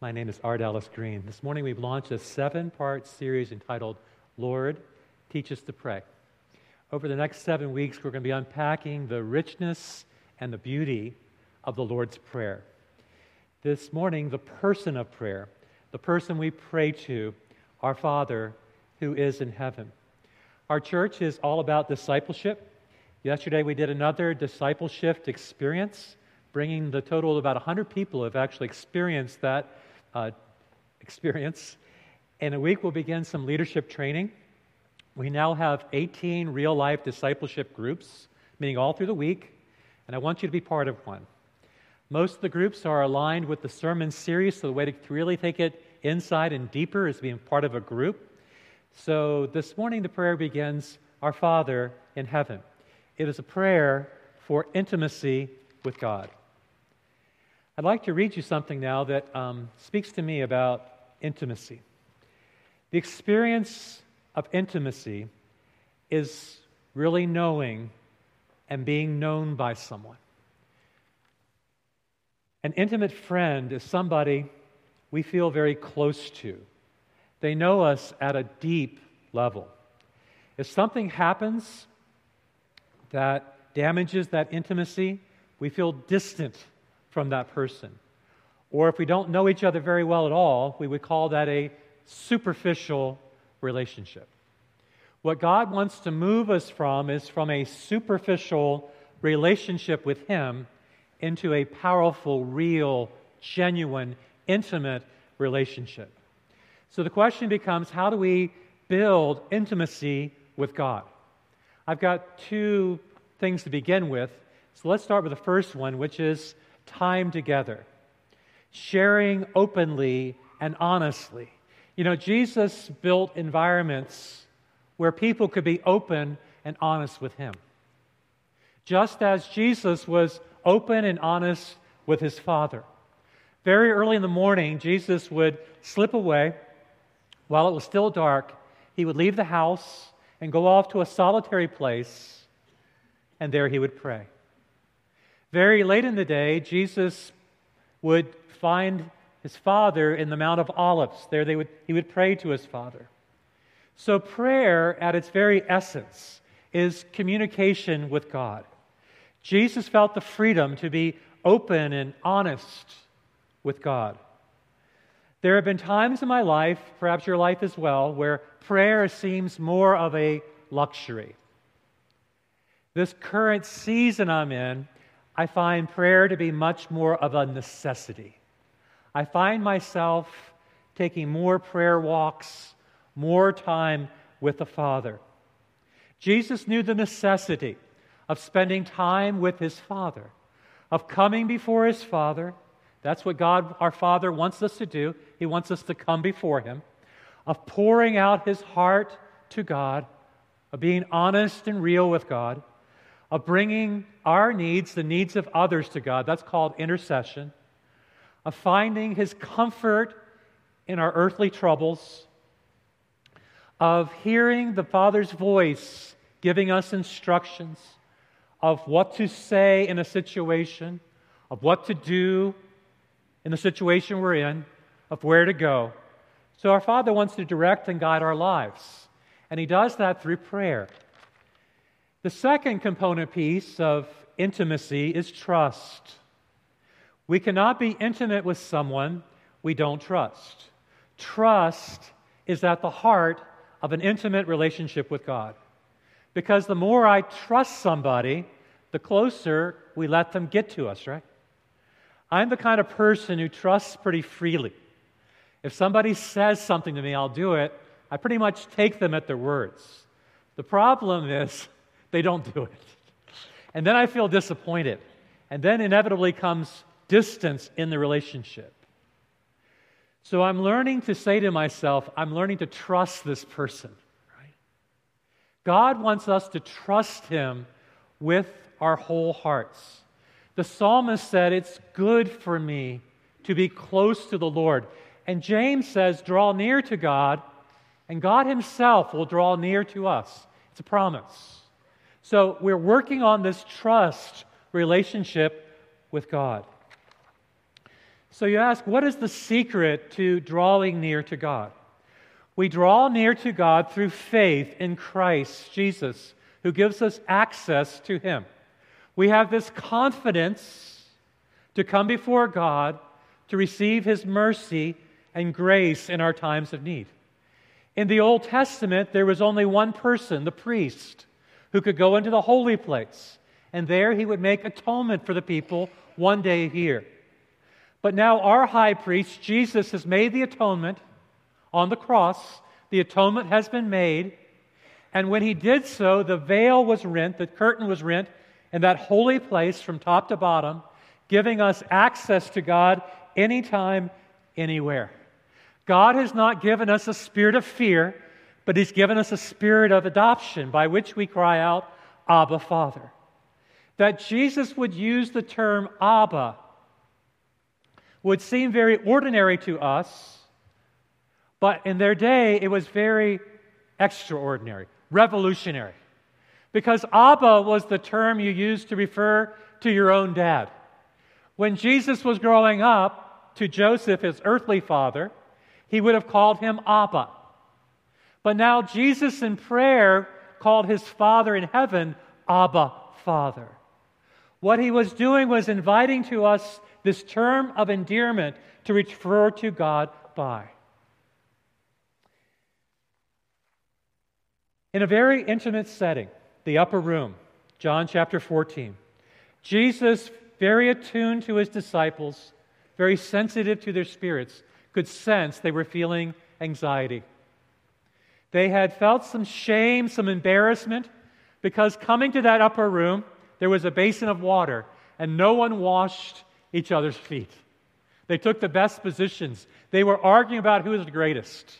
My name is Art Ellis Green. This morning we've launched a seven part series entitled Lord, Teach Us to Pray. Over the next seven weeks, we're going to be unpacking the richness and the beauty of the Lord's Prayer. This morning, the person of prayer, the person we pray to, our Father who is in heaven. Our church is all about discipleship. Yesterday, we did another discipleship experience, bringing the total of about 100 people who have actually experienced that uh, experience. In a week, we'll begin some leadership training. We now have 18 real life discipleship groups, meeting all through the week, and I want you to be part of one. Most of the groups are aligned with the sermon series, so the way to really take it inside and deeper is being part of a group. So this morning, the prayer begins Our Father in heaven. It is a prayer for intimacy with God. I'd like to read you something now that um, speaks to me about intimacy. The experience of intimacy is really knowing and being known by someone. An intimate friend is somebody we feel very close to. They know us at a deep level. If something happens that damages that intimacy, we feel distant from that person. Or if we don't know each other very well at all, we would call that a superficial relationship. What God wants to move us from is from a superficial relationship with Him into a powerful, real, genuine, intimate relationship. So the question becomes how do we build intimacy with God? I've got two things to begin with. So let's start with the first one, which is time together, sharing openly and honestly. You know, Jesus built environments where people could be open and honest with Him. Just as Jesus was open and honest with His Father. Very early in the morning, Jesus would slip away while it was still dark. He would leave the house and go off to a solitary place, and there he would pray. Very late in the day, Jesus would find his father in the Mount of Olives. There they would, he would pray to his father. So, prayer, at its very essence, is communication with God. Jesus felt the freedom to be open and honest with God. There have been times in my life, perhaps your life as well, where prayer seems more of a luxury. This current season I'm in, I find prayer to be much more of a necessity. I find myself taking more prayer walks, more time with the Father. Jesus knew the necessity of spending time with his Father, of coming before his Father. That's what God, our Father, wants us to do. He wants us to come before him, of pouring out his heart to God, of being honest and real with God of bringing our needs, the needs of others to God. That's called intercession. Of finding His comfort in our earthly troubles. Of hearing the Father's voice giving us instructions of what to say in a situation, of what to do in the situation we're in, of where to go. So our Father wants to direct and guide our lives. And He does that through prayer. The second component piece of intimacy is trust. We cannot be intimate with someone we don't trust. Trust is at the heart of an intimate relationship with God. Because the more I trust somebody, the closer we let them get to us, right? I'm the kind of person who trusts pretty freely. If somebody says something to me, I'll do it. I pretty much take them at their words. The problem is, they don't do it. And then I feel disappointed. And then inevitably comes distance in the relationship. So I'm learning to say to myself, I'm learning to trust this person. Right? God wants us to trust Him with our whole hearts. The psalmist said, It's good for me to be close to the Lord. And James says, Draw near to God, and God Himself will draw near to us. It's a promise. So we're working on this trust relationship with God. So you ask, what is the secret to drawing near to God? We draw near to God through faith in Christ Jesus, who gives us access to Him. We have this confidence to come before God to receive His mercy and grace in our times of need. In the Old Testament, there was only one person, the priest, who could go into the holy place, and there he would make atonement for the people one day a year. But now our high priest, Jesus, has made the atonement on the cross. The atonement has been made. And when he did so, the veil was rent, the curtain was rent in that holy place from top to bottom, giving us access to God anytime, anywhere. God has not given us a spirit of fear, but He's given us a spirit of adoption by which we cry out, Abba, Father. That Jesus would use the term Abba would seem very ordinary to us, but in their day it was very extraordinary, revolutionary. Because Abba was the term you used to refer to your own dad. When Jesus was growing up to Joseph, his earthly father, he would have called him Abba. But now Jesus in prayer called his Father in heaven Abba, Father. What he was doing was inviting to us this term of endearment to refer to God by. In a very intimate setting, the upper room, John chapter 14, Jesus, very attuned to his disciples, very sensitive to their spirits, could sense they were feeling anxiety. They had felt some shame, some embarrassment, because coming to that upper room, there was a basin of water, and no one washed each other's feet. They took the best positions. They were arguing about who was the greatest.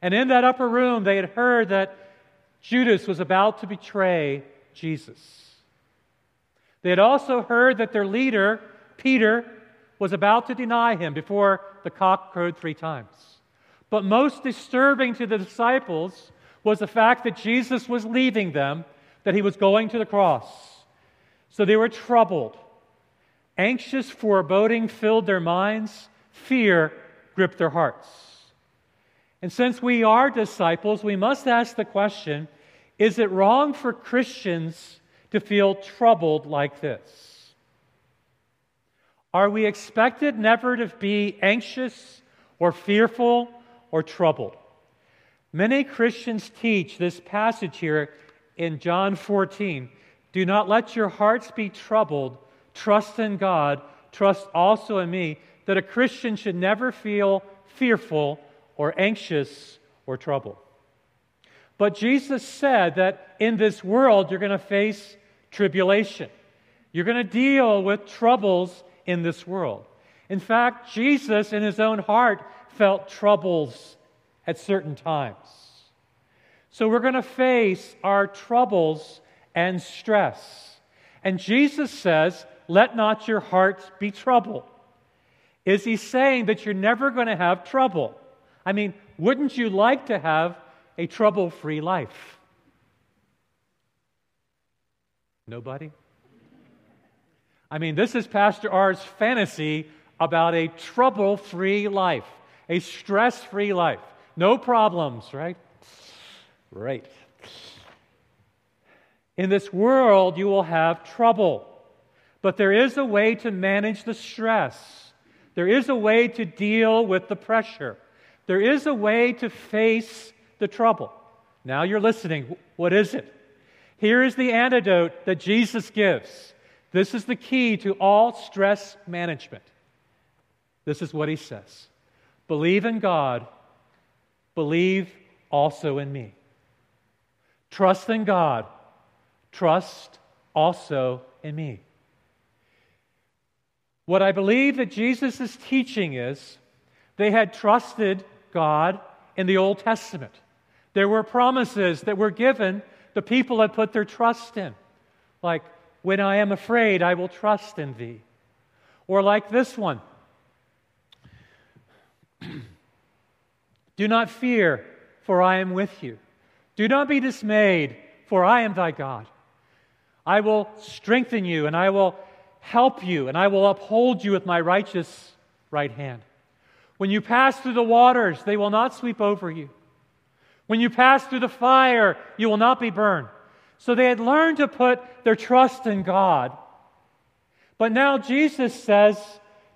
And in that upper room, they had heard that Judas was about to betray Jesus. They had also heard that their leader, Peter, was about to deny him before the cock crowed three times. But most disturbing to the disciples was the fact that Jesus was leaving them, that he was going to the cross. So they were troubled. Anxious foreboding filled their minds, fear gripped their hearts. And since we are disciples, we must ask the question is it wrong for Christians to feel troubled like this? Are we expected never to be anxious or fearful or troubled? Many Christians teach this passage here in John 14 do not let your hearts be troubled trust in God, trust also in me, that a Christian should never feel fearful or anxious or troubled. But Jesus said that in this world you're going to face tribulation. You're going to deal with troubles in this world. In fact, Jesus in his own heart felt troubles at certain times. So we're going to face our troubles and stress. And Jesus says let not your hearts be troubled. Is he saying that you're never going to have trouble? I mean, wouldn't you like to have a trouble free life? Nobody? I mean, this is Pastor Art's fantasy about a trouble free life, a stress free life. No problems, right? Right. In this world, you will have trouble. But there is a way to manage the stress. There is a way to deal with the pressure. There is a way to face the trouble. Now you're listening. What is it? Here is the antidote that Jesus gives. This is the key to all stress management. This is what he says Believe in God, believe also in me. Trust in God, trust also in me. What I believe that Jesus is teaching is they had trusted God in the Old Testament. There were promises that were given, the people had put their trust in. Like, when I am afraid, I will trust in thee. Or like this one Do not fear, for I am with you. Do not be dismayed, for I am thy God. I will strengthen you, and I will help you, and I will uphold you with my righteous right hand. When you pass through the waters, they will not sweep over you. When you pass through the fire, you will not be burned. So they had learned to put their trust in God. But now Jesus says,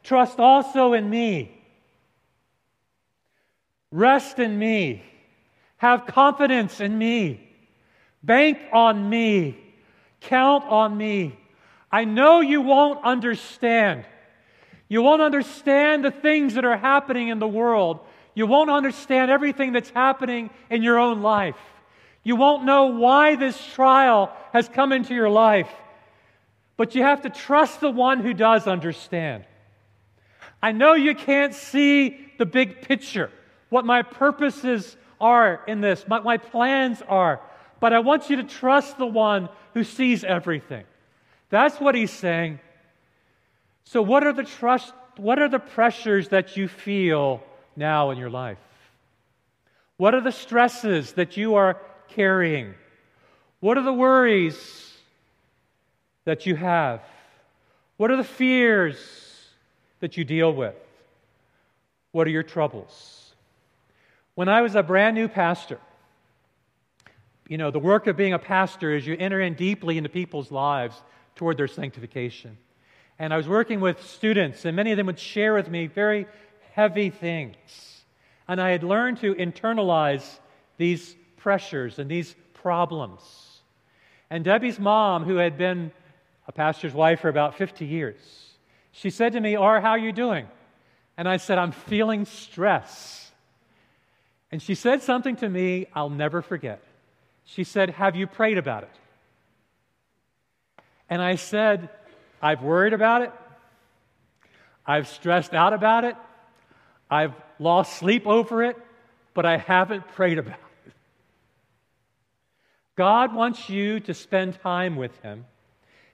Trust also in me. Rest in me. Have confidence in me. Bank on me. Count on me. I know you won't understand. You won't understand the things that are happening in the world. You won't understand everything that's happening in your own life. You won't know why this trial has come into your life. But you have to trust the one who does understand. I know you can't see the big picture, what my purposes are in this, what my plans are, but I want you to trust the one who sees everything. That's what he's saying. So, what are the trust? What are the pressures that you feel now in your life? What are the stresses that you are carrying? What are the worries that you have? What are the fears that you deal with? What are your troubles? When I was a brand new pastor, you know, the work of being a pastor is you enter in deeply into people's lives toward their sanctification. And I was working with students, and many of them would share with me very heavy things. And I had learned to internalize these pressures and these problems. And Debbie's mom, who had been a pastor's wife for about 50 years, she said to me, Art, how are you doing? And I said, I'm feeling stress. And she said something to me I'll never forget. She said, Have you prayed about it? And I said, I've worried about it. I've stressed out about it. I've lost sleep over it, but I haven't prayed about it. God wants you to spend time with Him.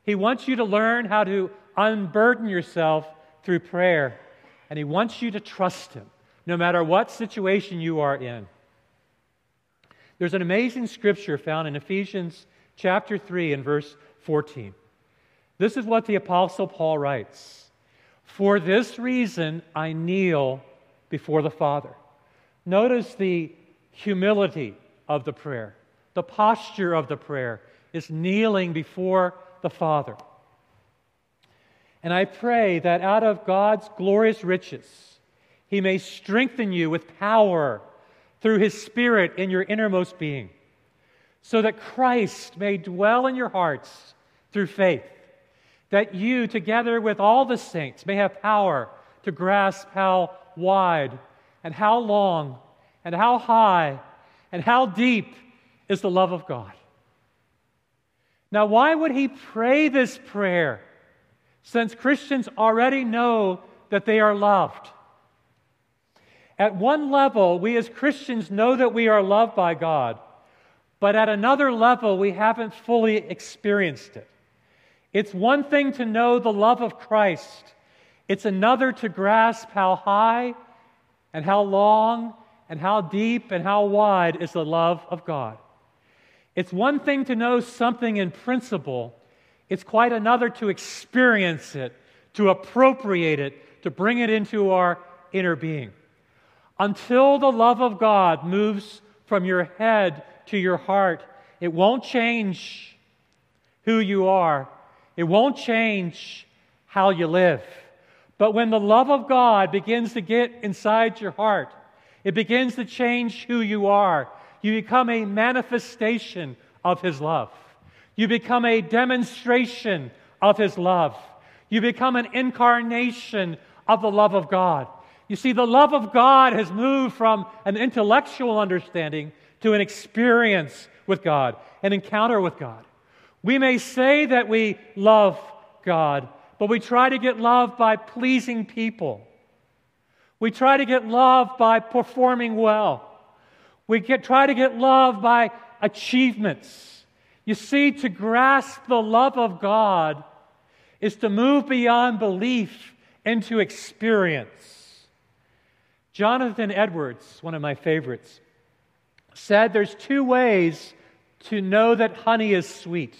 He wants you to learn how to unburden yourself through prayer, and He wants you to trust Him no matter what situation you are in. There's an amazing scripture found in Ephesians chapter 3 and verse 14. This is what the Apostle Paul writes For this reason I kneel before the Father. Notice the humility of the prayer. The posture of the prayer is kneeling before the Father. And I pray that out of God's glorious riches, He may strengthen you with power through His Spirit in your innermost being, so that Christ may dwell in your hearts through faith, that you, together with all the saints, may have power to grasp how wide and how long and how high and how deep is the love of God. Now, why would he pray this prayer since Christians already know that they are loved? At one level, we as Christians know that we are loved by God, but at another level, we haven't fully experienced it. It's one thing to know the love of Christ, it's another to grasp how high and how long and how deep and how wide is the love of God. It's one thing to know something in principle, it's quite another to experience it, to appropriate it, to bring it into our inner being. Until the love of God moves from your head to your heart, it won't change who you are, it won't change how you live. But when the love of God begins to get inside your heart, it begins to change who you are. You become a manifestation of His love. You become a demonstration of His love. You become an incarnation of the love of God. You see, the love of God has moved from an intellectual understanding to an experience with God, an encounter with God. We may say that we love God, but we try to get love by pleasing people. We try to get love by performing well. We get, try to get love by achievements. You see, to grasp the love of God is to move beyond belief into experience. Jonathan Edwards, one of my favorites, said there's two ways to know that honey is sweet.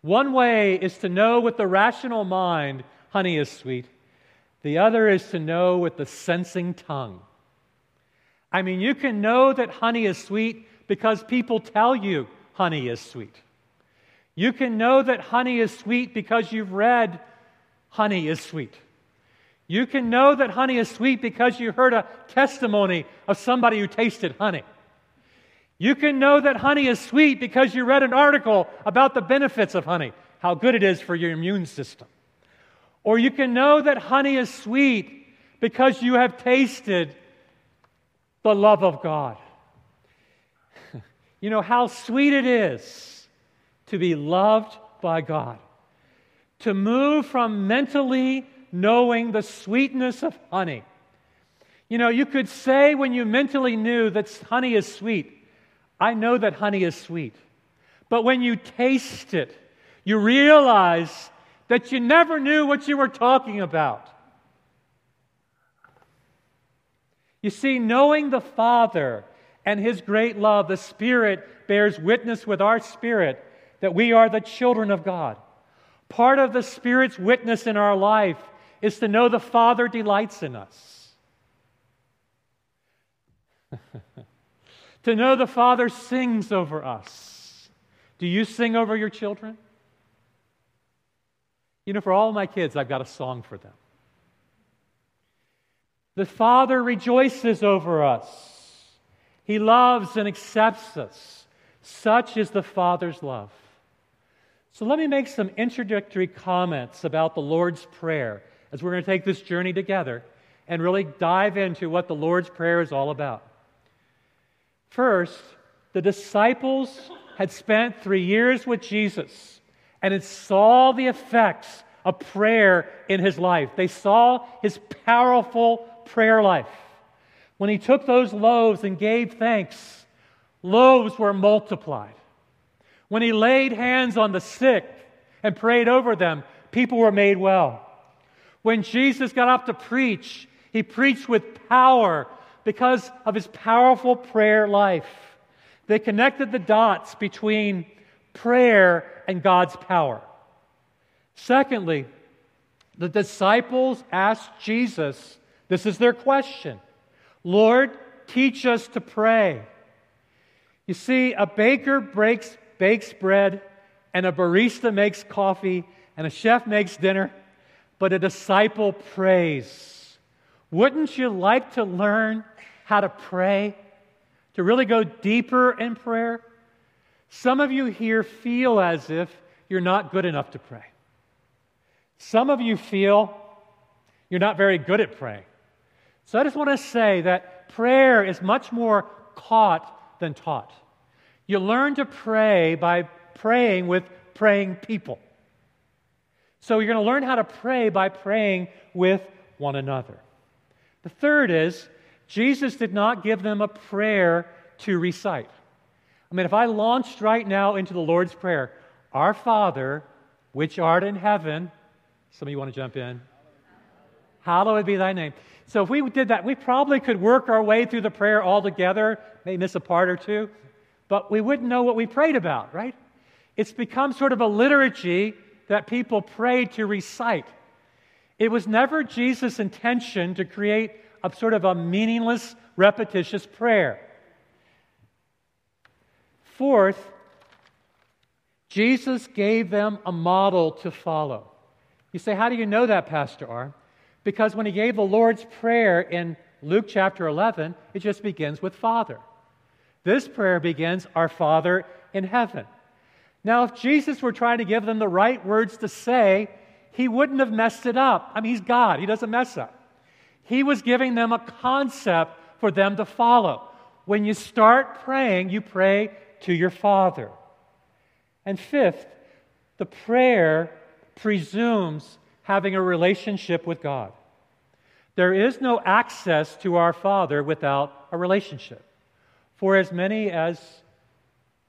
One way is to know with the rational mind honey is sweet. The other is to know with the sensing tongue. I mean, you can know that honey is sweet because people tell you honey is sweet. You can know that honey is sweet because you've read honey is sweet. You can know that honey is sweet because you heard a testimony of somebody who tasted honey. You can know that honey is sweet because you read an article about the benefits of honey, how good it is for your immune system. Or you can know that honey is sweet because you have tasted the love of God. you know how sweet it is to be loved by God, to move from mentally knowing the sweetness of honey. You know, you could say when you mentally knew that honey is sweet, I know that honey is sweet. But when you taste it, you realize that you never knew what you were talking about. You see, knowing the Father and His great love, the Spirit bears witness with our spirit that we are the children of God. Part of the Spirit's witness in our life is to know the Father delights in us. to know the Father sings over us. Do you sing over your children? You know, for all my kids, I've got a song for them. The Father rejoices over us. He loves and accepts us. Such is the Father's love. So let me make some introductory comments about the Lord's Prayer as we're going to take this journey together and really dive into what the Lord's Prayer is all about. First, the disciples had spent three years with Jesus and had saw the effects of prayer in his life. They saw his powerful prayer life. When he took those loaves and gave thanks, loaves were multiplied. When he laid hands on the sick and prayed over them, people were made well. When Jesus got up to preach, he preached with power because of his powerful prayer life. They connected the dots between prayer and God's power. Secondly, the disciples asked Jesus, this is their question Lord, teach us to pray. You see, a baker breaks, bakes bread, and a barista makes coffee, and a chef makes dinner but a disciple prays. Wouldn't you like to learn how to pray? To really go deeper in prayer? Some of you here feel as if you're not good enough to pray. Some of you feel you're not very good at praying. So I just want to say that prayer is much more caught than taught. You learn to pray by praying with praying people. So you're going to learn how to pray by praying with one another. The third is, Jesus did not give them a prayer to recite. I mean, if I launched right now into the Lord's Prayer, Our Father, which art in heaven, some of you want to jump in. Hallowed be thy name. So if we did that, we probably could work our way through the prayer all together, maybe miss a part or two, but we wouldn't know what we prayed about, right? It's become sort of a liturgy that people prayed to recite. It was never Jesus' intention to create a sort of a meaningless, repetitious prayer. Fourth, Jesus gave them a model to follow. You say, How do you know that, Pastor Art? Because when he gave the Lord's Prayer in Luke chapter 11, it just begins with Father. This prayer begins, Our Father in heaven. Now, if Jesus were trying to give them the right words to say, he wouldn't have messed it up. I mean, he's God, he doesn't mess up. He was giving them a concept for them to follow. When you start praying, you pray to your Father. And fifth, the prayer presumes having a relationship with God. There is no access to our Father without a relationship. For as many as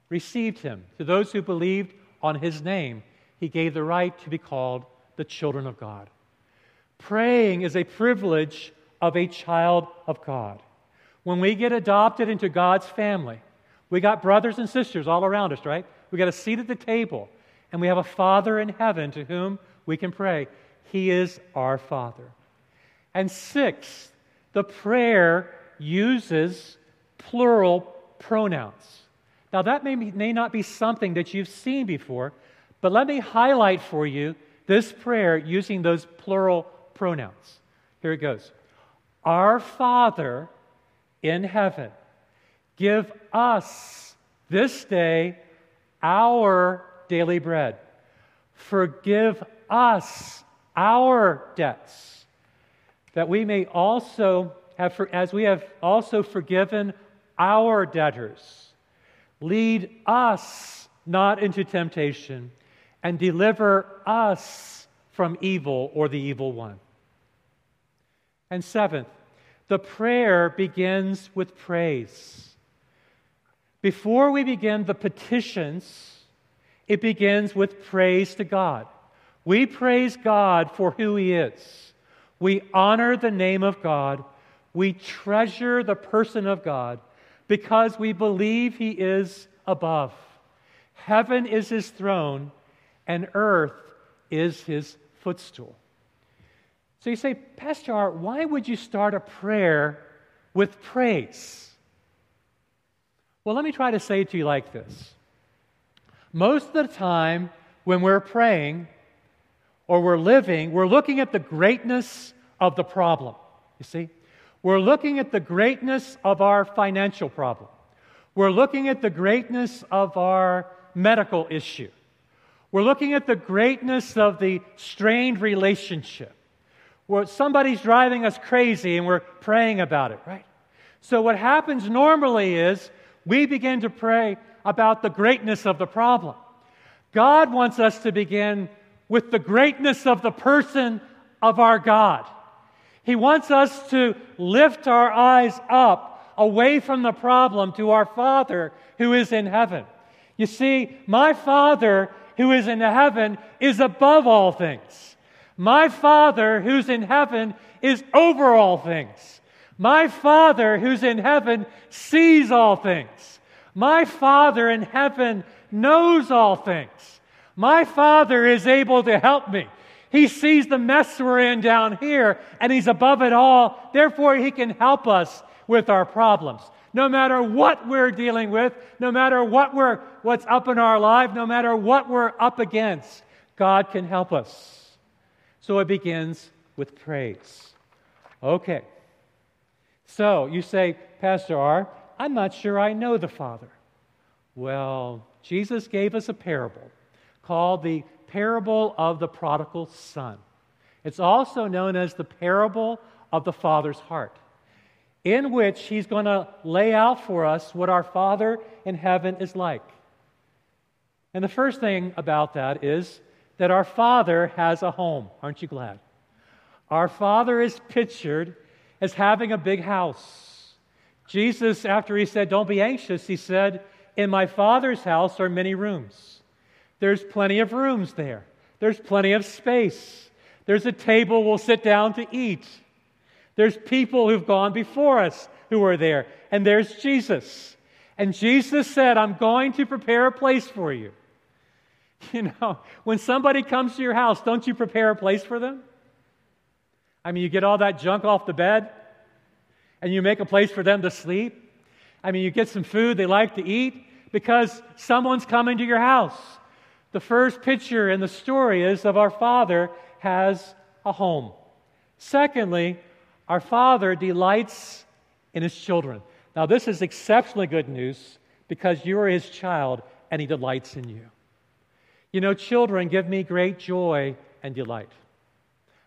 received him. To those who believed on his name, he gave the right to be called the children of God. Praying is a privilege of a child of God. When we get adopted into God's family, we got brothers and sisters all around us, right? We got a seat at the table, and we have a Father in heaven to whom we can pray. He is our Father. And sixth, the prayer uses plural pronouns. Now, that may, may not be something that you've seen before, but let me highlight for you this prayer using those plural pronouns. Here it goes Our Father in heaven, give us this day our daily bread. Forgive us our debts, that we may also have, as we have also forgiven our debtors. Lead us not into temptation, and deliver us from evil or the evil one. And seventh, the prayer begins with praise. Before we begin the petitions, it begins with praise to God. We praise God for who He is. We honor the name of God. We treasure the person of God because we believe He is above. Heaven is His throne, and earth is His footstool. So you say, Pastor Art, why would you start a prayer with praise? Well, let me try to say it to you like this. Most of the time, when we're praying or we're living, we're looking at the greatness of the problem. You see? We're looking at the greatness of our financial problem. We're looking at the greatness of our medical issue. We're looking at the greatness of the strained relationship where somebody's driving us crazy and we're praying about it, right? So, what happens normally is we begin to pray about the greatness of the problem. God wants us to begin with the greatness of the person of our God. He wants us to lift our eyes up away from the problem to our Father who is in heaven. You see, my Father who is in heaven is above all things. My Father who's in heaven is over all things. My Father who's in heaven sees all things. My Father in heaven knows all things. My Father is able to help me. He sees the mess we're in down here, and He's above it all. Therefore, He can help us with our problems. No matter what we're dealing with, no matter what we're, what's up in our life, no matter what we're up against, God can help us. So it begins with praise. Okay. So you say, Pastor Art, I'm not sure I know the Father. Well, Jesus gave us a parable called the parable of the prodigal son. It's also known as the parable of the Father's heart, in which he's going to lay out for us what our Father in heaven is like. And the first thing about that is that our Father has a home. Aren't you glad? Our Father is pictured as having a big house. Jesus, after he said, Don't be anxious, he said, In my Father's house are many rooms. There's plenty of rooms there, there's plenty of space. There's a table we'll sit down to eat. There's people who've gone before us who are there. And there's Jesus. And Jesus said, I'm going to prepare a place for you. You know, when somebody comes to your house, don't you prepare a place for them? I mean, you get all that junk off the bed and you make a place for them to sleep. I mean, you get some food they like to eat because someone's coming to your house. The first picture in the story is of our Father has a home. Secondly, our Father delights in His children. Now, this is exceptionally good news because you are His child and He delights in you. You know, children give me great joy and delight.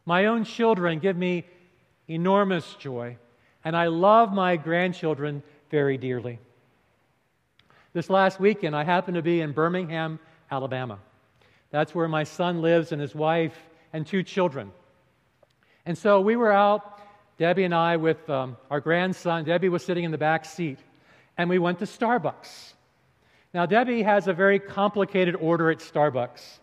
My own children give me enormous joy, and I love my grandchildren very dearly. This last weekend, I happened to be in Birmingham, Alabama. That's where my son lives and his wife and two children. And so we were out, Debbie and I, with um, our grandson. Debbie was sitting in the back seat, and we went to Starbucks. Now, Debbie has a very complicated order at Starbucks.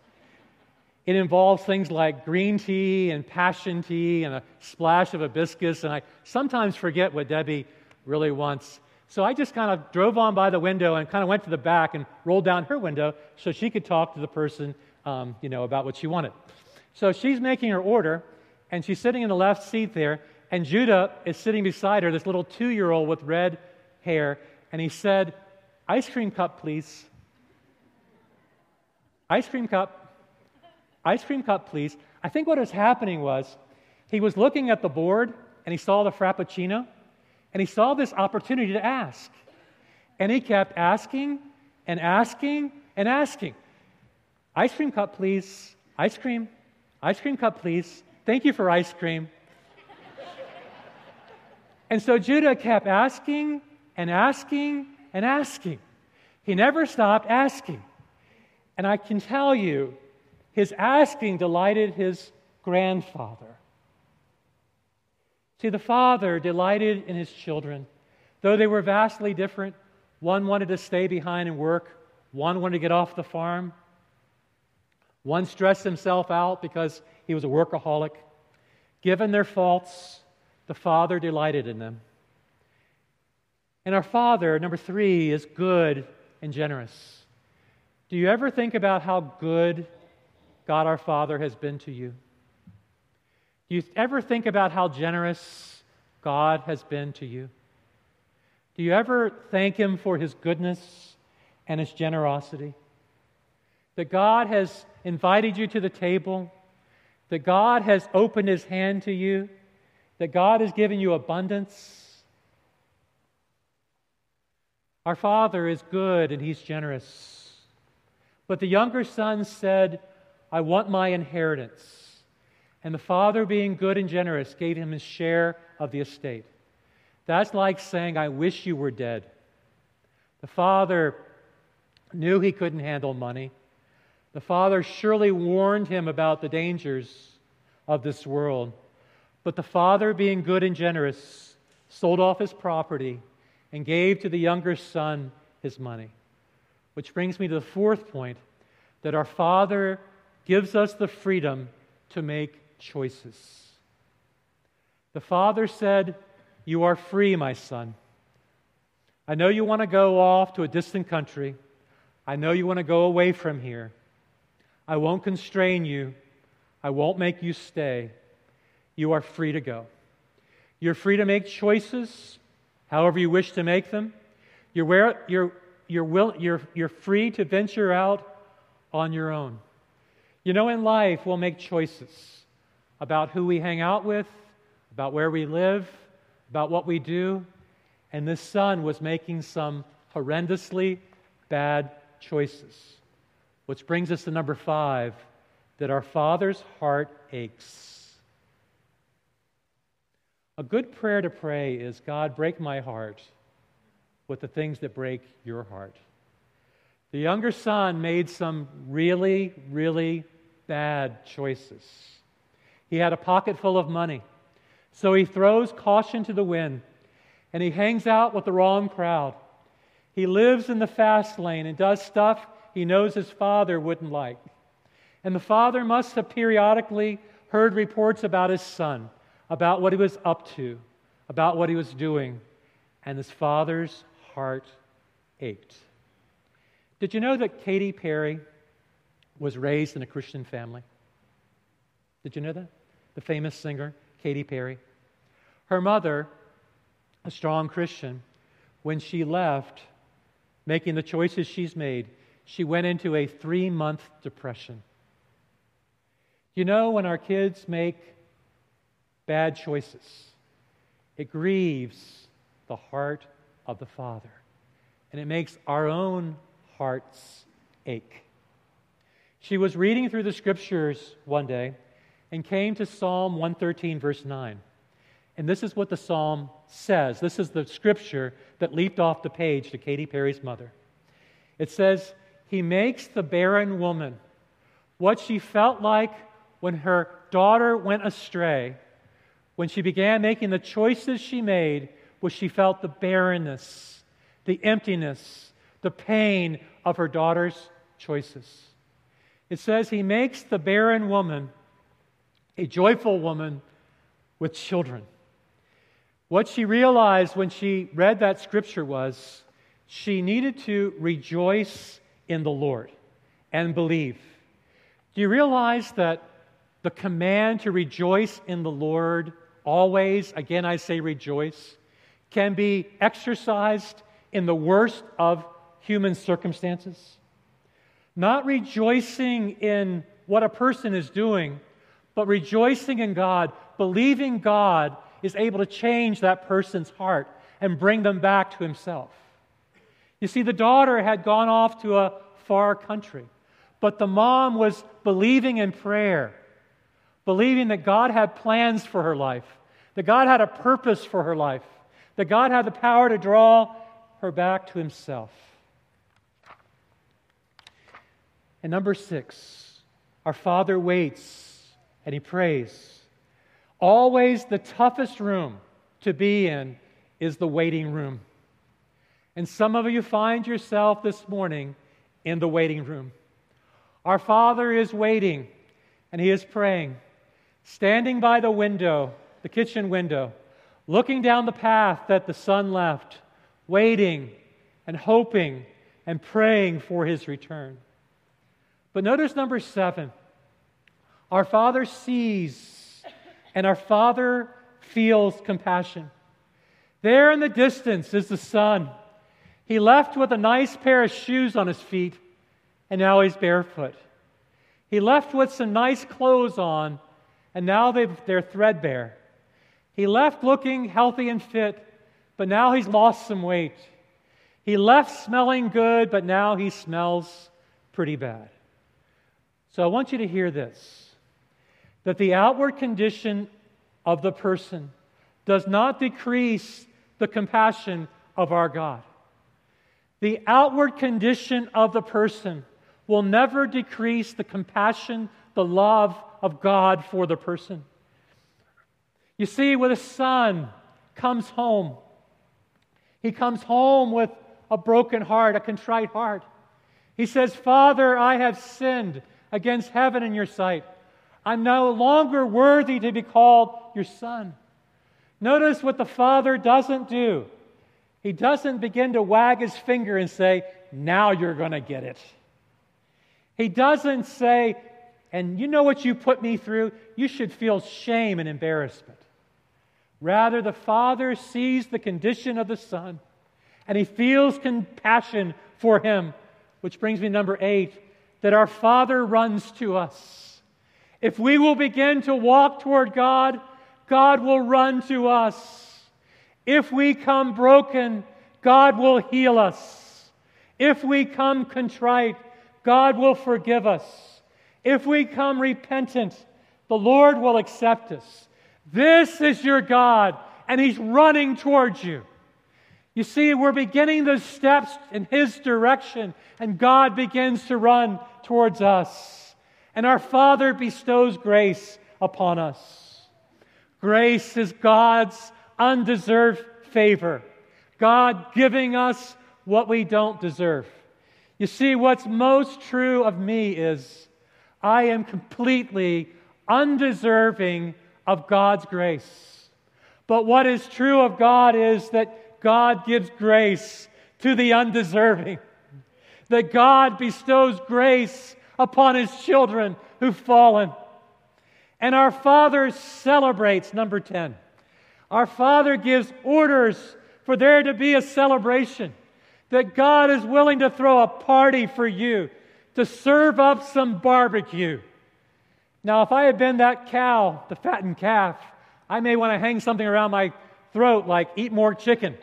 It involves things like green tea and passion tea and a splash of hibiscus, and I sometimes forget what Debbie really wants. So I just kind of drove on by the window and kind of went to the back and rolled down her window so she could talk to the person, um, you know, about what she wanted. So she's making her order, and she's sitting in the left seat there, and Judah is sitting beside her, this little two year old with red hair, and he said, Ice cream cup, please. Ice cream cup. Ice cream cup, please. I think what was happening was he was looking at the board and he saw the Frappuccino and he saw this opportunity to ask. And he kept asking and asking and asking. Ice cream cup, please. Ice cream. Ice cream cup, please. Thank you for ice cream. and so Judah kept asking and asking and asking. He never stopped asking. And I can tell you, his asking delighted his grandfather. See, the father delighted in his children. Though they were vastly different, one wanted to stay behind and work, one wanted to get off the farm. One stressed himself out because he was a workaholic. Given their faults, the Father delighted in them. And our Father, number three, is good and generous. Do you ever think about how good God our Father has been to you? Do you ever think about how generous God has been to you? Do you ever thank Him for His goodness and His generosity? That God has invited you to the table, that God has opened His hand to you, that God has given you abundance. Our Father is good and He's generous. But the younger son said, I want my inheritance. And the father, being good and generous, gave him his share of the estate. That's like saying, I wish you were dead. The father knew he couldn't handle money. The father surely warned him about the dangers of this world. But the father, being good and generous, sold off his property and gave to the younger son his money. Which brings me to the fourth point that our Father gives us the freedom to make choices. The Father said, You are free, my son. I know you want to go off to a distant country. I know you want to go away from here. I won't constrain you. I won't make you stay. You are free to go. You're free to make choices however you wish to make them. You're, where, you're, you're, will, you're, you're free to venture out on your own. You know, in life, we'll make choices about who we hang out with, about where we live, about what we do. And this son was making some horrendously bad choices. Which brings us to number five that our Father's heart aches. A good prayer to pray is God, break my heart with the things that break your heart. The younger son made some really, really bad choices. He had a pocket full of money, so he throws caution to the wind and he hangs out with the wrong crowd. He lives in the fast lane and does stuff he knows his father wouldn't like. And the father must have periodically heard reports about his son, about what he was up to, about what he was doing, and his father's heart ached. Did you know that Katy Perry was raised in a Christian family? Did you know that? The famous singer, Katy Perry. Her mother, a strong Christian, when she left making the choices she's made, she went into a three month depression. You know, when our kids make bad choices, it grieves the heart of the Father, and it makes our own hearts ache. She was reading through the scriptures one day and came to Psalm 113, verse 9. And this is what the psalm says. This is the scripture that leaped off the page to Katy Perry's mother. It says, he makes the barren woman what she felt like when her daughter went astray, when she began making the choices she made, was she felt the barrenness, the emptiness, the pain of her daughter's choices. It says he makes the barren woman a joyful woman with children. What she realized when she read that scripture was she needed to rejoice in the Lord and believe. Do you realize that the command to rejoice in the Lord always, again I say rejoice, can be exercised in the worst of human circumstances. Not rejoicing in what a person is doing, but rejoicing in God, believing God is able to change that person's heart and bring them back to Himself. You see, the daughter had gone off to a far country, but the mom was believing in prayer, believing that God had plans for her life, that God had a purpose for her life, that God had the power to draw her back to Himself. And number six, our Father waits and He prays. Always the toughest room to be in is the waiting room. And some of you find yourself this morning in the waiting room. Our Father is waiting and He is praying, standing by the window, the kitchen window, looking down the path that the son left, waiting and hoping and praying for His return. But notice number seven our Father sees and our Father feels compassion. There in the distance is the son. He left with a nice pair of shoes on his feet, and now he's barefoot. He left with some nice clothes on, and now they're threadbare. He left looking healthy and fit, but now he's lost some weight. He left smelling good, but now he smells pretty bad. So I want you to hear this that the outward condition of the person does not decrease the compassion of our God. The outward condition of the person will never decrease the compassion, the love of God for the person. You see, when a son comes home, he comes home with a broken heart, a contrite heart. He says, Father, I have sinned against heaven in your sight. I'm no longer worthy to be called your son. Notice what the father doesn't do. He doesn't begin to wag his finger and say, Now you're going to get it. He doesn't say, And you know what you put me through? You should feel shame and embarrassment. Rather, the father sees the condition of the son and he feels compassion for him, which brings me to number eight that our Father runs to us. If we will begin to walk toward God, God will run to us. If we come broken, God will heal us. If we come contrite, God will forgive us. If we come repentant, the Lord will accept us. This is your God, and He's running towards you. You see, we're beginning the steps in His direction, and God begins to run towards us. And our Father bestows grace upon us. Grace is God's undeserved favor, God giving us what we don't deserve. You see, what's most true of me is I am completely undeserving of God's grace. But what is true of God is that God gives grace to the undeserving that God bestows grace upon his children who've fallen. And our Father celebrates, number 10. Our Father gives orders for there to be a celebration, that God is willing to throw a party for you, to serve up some barbecue. Now, if I had been that cow, the fattened calf, I may want to hang something around my throat like eat more chicken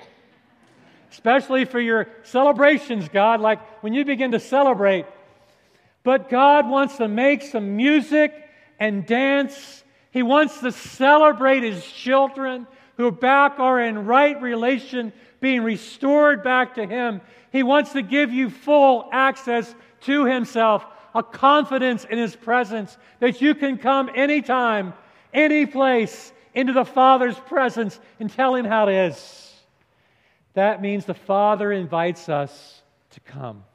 especially for your celebrations, God, like when you begin to celebrate. But God wants to make some music and dance. He wants to celebrate His children who back are in right relation, being restored back to Him. He wants to give you full access to Himself, a confidence in His presence that you can come anytime, any place into the Father's presence and tell Him how it is. That means the Father invites us to come.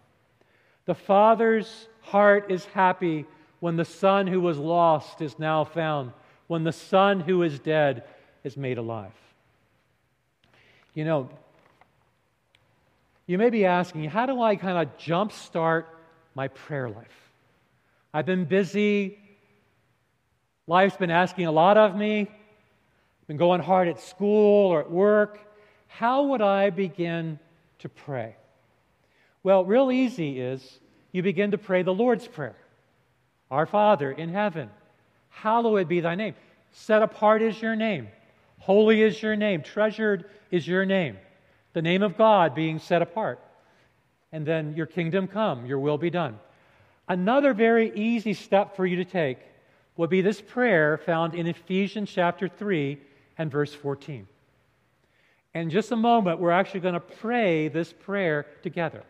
The Father's heart is happy when the Son who was lost is now found, when the Son who is dead is made alive. You know, you may be asking, how do I kind of jumpstart my prayer life? I've been busy. Life's been asking a lot of me. been going hard at school or at work. How would I begin to pray? Well, real easy is you begin to pray the Lord's Prayer Our Father in heaven, hallowed be thy name. Set apart is your name, holy is your name, treasured is your name. The name of God being set apart. And then your kingdom come, your will be done. Another very easy step for you to take would be this prayer found in Ephesians chapter 3 and verse 14. In just a moment, we're actually going to pray this prayer together.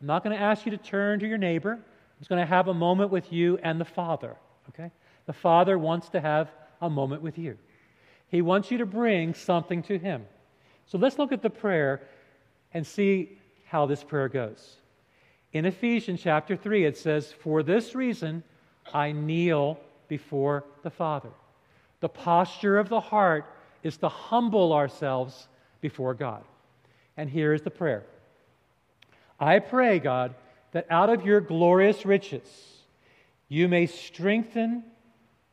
I'm not going to ask you to turn to your neighbor. I'm just going to have a moment with you and the Father, okay? The Father wants to have a moment with you. He wants you to bring something to Him. So let's look at the prayer and see how this prayer goes. In Ephesians chapter 3, it says, For this reason I kneel before the Father. The posture of the heart is to humble ourselves before God. And here is the prayer I pray, God, that out of your glorious riches you may strengthen,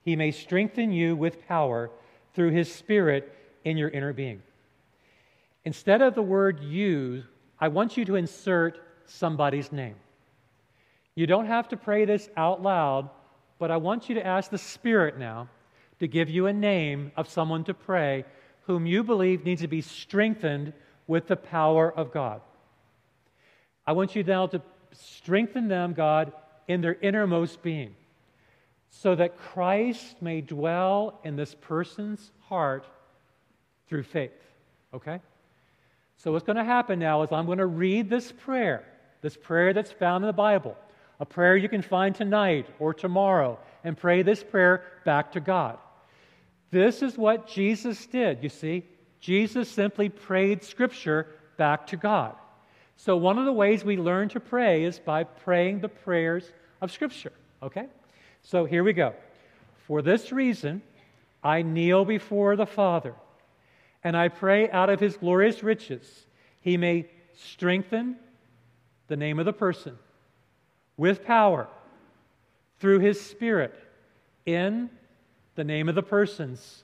he may strengthen you with power through his Spirit in your inner being. Instead of the word you, I want you to insert somebody's name. You don't have to pray this out loud, but I want you to ask the Spirit now to give you a name of someone to pray whom you believe needs to be strengthened with the power of God. I want you now to strengthen them, God, in their innermost being, so that Christ may dwell in this person's heart through faith. Okay? So, what's going to happen now is I'm going to read this prayer, this prayer that's found in the Bible, a prayer you can find tonight or tomorrow, and pray this prayer back to God. This is what Jesus did, you see. Jesus simply prayed Scripture back to God. So, one of the ways we learn to pray is by praying the prayers of Scripture, okay? So, here we go. For this reason, I kneel before the Father, and I pray out of his glorious riches, he may strengthen the name of the person with power through his Spirit in the name of the person's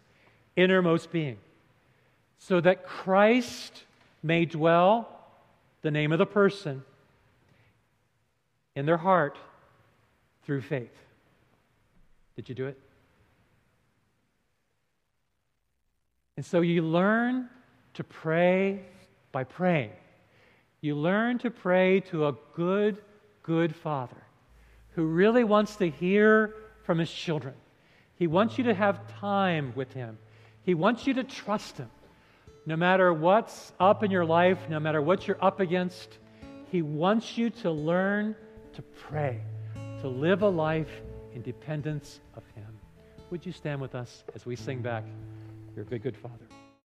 innermost being, so that Christ may dwell, the name of the person, in their heart through faith. Did you do it? And so you learn to pray by praying. You learn to pray to a good, good Father who really wants to hear from his children. He wants you to have time with Him. He wants you to trust Him. No matter what's up in your life, no matter what you're up against, He wants you to learn to pray, to live a life in dependence of Him. Would you stand with us as we sing back, Your Good, Good Father?